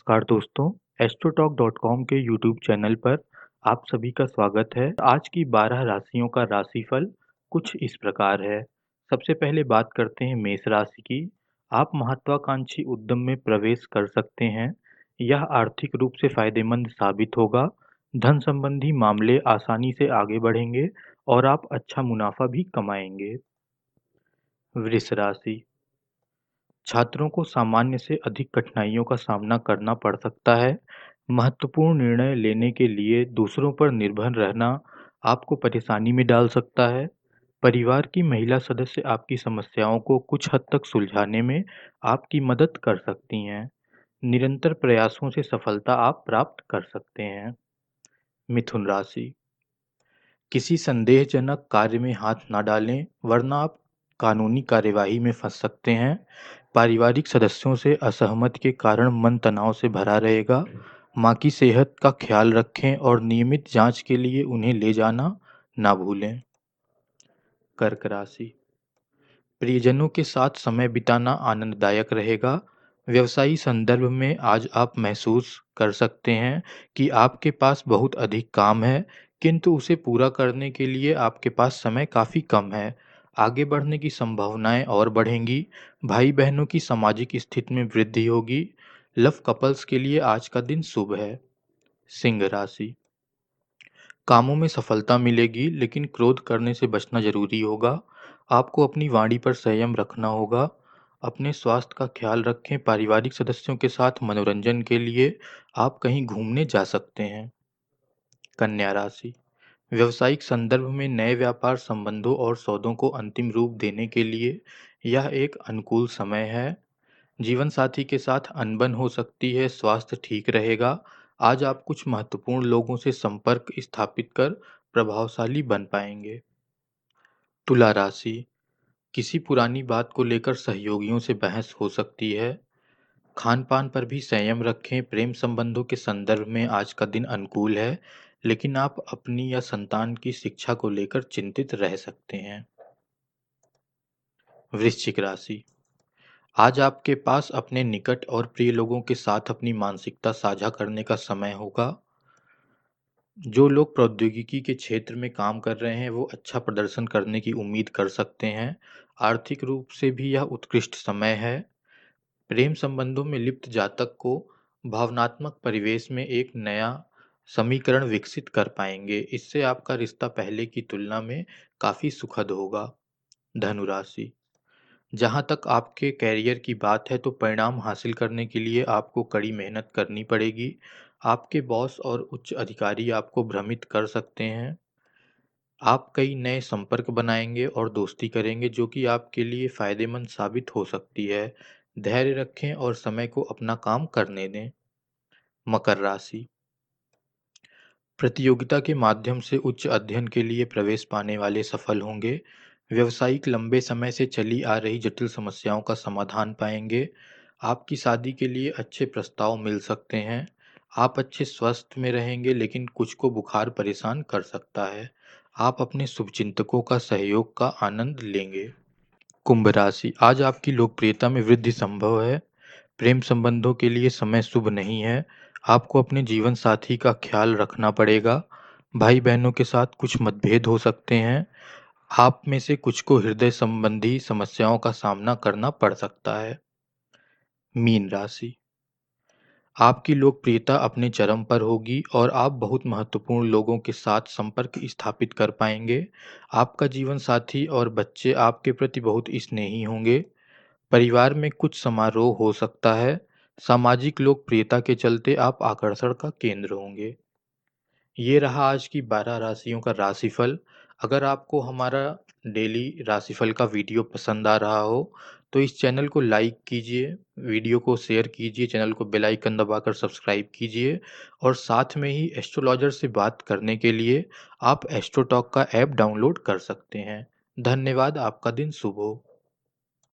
नमस्कार दोस्तों एस्ट्रोटॉक.कॉम के यूट्यूब चैनल पर आप सभी का स्वागत है। आज की 12 राशियों का राशिफल कुछ इस प्रकार है। सबसे पहले बात करते हैं मेष राशि की। आप महत्वाकांक्षी उद्यम में प्रवेश कर सकते हैं। यह आर्थिक रूप से फ़ायदेमंद साबित होगा। धन संबंधी मामले आसानी से आगे बढ़ेंगे और आप अच्छा मुनाफा भी कमाएँगे। वृष राशि छात्रों को सामान्य से अधिक कठिनाइयों का सामना करना पड़ सकता है। महत्वपूर्ण निर्णय लेने के लिए दूसरों पर निर्भर रहना आपको परेशानी में डाल सकता है। परिवार की महिला सदस्य आपकी समस्याओं को कुछ हद तक सुलझाने में आपकी मदद कर सकती हैं। निरंतर प्रयासों से सफलता आप प्राप्त कर सकते हैं। मिथुन राशि। किसी संदेहजनक कार्य में हाथ ना डालें, वरना आप कानूनी कार्यवाही में फंस सकते हैं। पारिवारिक सदस्यों से असहमत के कारण मन तनाव से भरा रहेगा। माँ की सेहत का ख्याल रखें और नियमित जाँच के लिए उन्हें ले जाना ना भूलें। कर्क राशि। प्रियजनों के साथ समय बिताना आनंददायक रहेगा। व्यवसायी संदर्भ में आज आप महसूस कर सकते हैं कि आपके पास बहुत अधिक काम है, किंतु उसे पूरा करने के लिए आपके पास समय काफ़ी कम है। आगे बढ़ने की संभावनाएँ और बढ़ेंगी। भाई बहनों की सामाजिक स्थिति में वृद्धि होगी। लव कपल्स के लिए आज का दिन शुभ है। सिंह राशि। कामों में सफलता मिलेगी, लेकिन क्रोध करने से बचना ज़रूरी होगा। आपको अपनी वाणी पर संयम रखना होगा। अपने स्वास्थ्य का ख्याल रखें। पारिवारिक सदस्यों के साथ मनोरंजन के लिए आप कहीं घूमने जा सकते हैं। कन्या राशि। व्यावसायिक संदर्भ में नए व्यापार संबंधों और सौदों को अंतिम रूप देने के लिए यह एक अनुकूल समय है। जीवन साथी के साथ अनबन हो सकती है, स्वास्थ्य ठीक रहेगा। आज आप कुछ महत्वपूर्ण लोगों से संपर्क स्थापित कर प्रभावशाली बन पाएँगे। तुला राशि। किसी पुरानी बात को लेकर सहयोगियों से बहस हो सकती है। खान पान पर भी संयम रखें। प्रेम संबंधों के संदर्भ में आज का दिन अनुकूल है। लेकिन आप अपनी या संतान की शिक्षा को लेकर चिंतित रह सकते हैं। वृश्चिक राशि। आज आपके पास अपने निकट और प्रिय लोगों के साथ अपनी मानसिकता साझा करने का समय होगा। जो लोग प्रौद्योगिकी के क्षेत्र में काम कर रहे हैं, वो अच्छा प्रदर्शन करने की उम्मीद कर सकते हैं। आर्थिक रूप से भी यह उत्कृष्ट समय है। प्रेम संबंधों में लिप्त जातक को भावनात्मक परिवेश में एक नया समीकरण विकसित कर पाएँगे। इससे आपका रिश्ता पहले की तुलना में काफ़ी सुखद होगा। धनुराशि। जहाँ तक आपके कैरियर की बात है तो परिणाम हासिल करने के लिए आपको कड़ी मेहनत करनी पड़ेगी। आपके बॉस और उच्च अधिकारी आपको भ्रमित कर सकते हैं। आप कई नए संपर्क बनाएँगे और दोस्ती करेंगे, जो कि आपके लिए फ़ायदेमंद साबित हो सकती है। धैर्य रखें और समय को अपना काम करने दें। मकर राशि। प्रतियोगिता के माध्यम से उच्च अध्ययन के लिए प्रवेश पाने वाले सफल होंगे। व्यवसायिक लंबे समय से चली आ रही जटिल समस्याओं का समाधान पाएँगे। आपकी शादी के लिए अच्छे प्रस्ताव मिल सकते हैं। आप अच्छे स्वस्थ में रहेंगे, लेकिन कुछ को बुखार परेशान कर सकता है। आप अपने शुभचिंतकों का सहयोग का आनंद लेंगे। कुंभ राशि। आज आपकी लोकप्रियता में वृद्धि संभव है। प्रेम संबंधों के लिए समय शुभ नहीं है। आपको अपने जीवन साथी का ख्याल रखना पड़ेगा। भाई बहनों के साथ कुछ मतभेद हो सकते हैं। आप में से कुछ को हृदय संबंधी समस्याओं का सामना करना पड़ सकता है। मीन राशि। आपकी लोकप्रियता अपने चरम पर होगी और आप बहुत महत्वपूर्ण लोगों के साथ संपर्क स्थापित कर पाएँगे। आपका जीवन साथी और बच्चे आपके प्रति बहुत स्नेही होंगे। परिवार में कुछ समारोह हो सकता है। सामाजिक लोकप्रियता के चलते आप आकर्षण का केंद्र होंगे। ये रहा आज की बारह राशियों का राशिफल। अगर आपको हमारा डेली राशिफल का वीडियो पसंद आ रहा हो तो इस चैनल को लाइक कीजिए, वीडियो को शेयर कीजिए, चैनल को बेल आइकन दबाकर सब्सक्राइब कीजिए और साथ में ही एस्ट्रोलॉजर से बात करने के लिए आप एस्ट्रोटॉक का ऐप डाउनलोड कर सकते हैं। धन्यवाद, आपका दिन शुभ हो।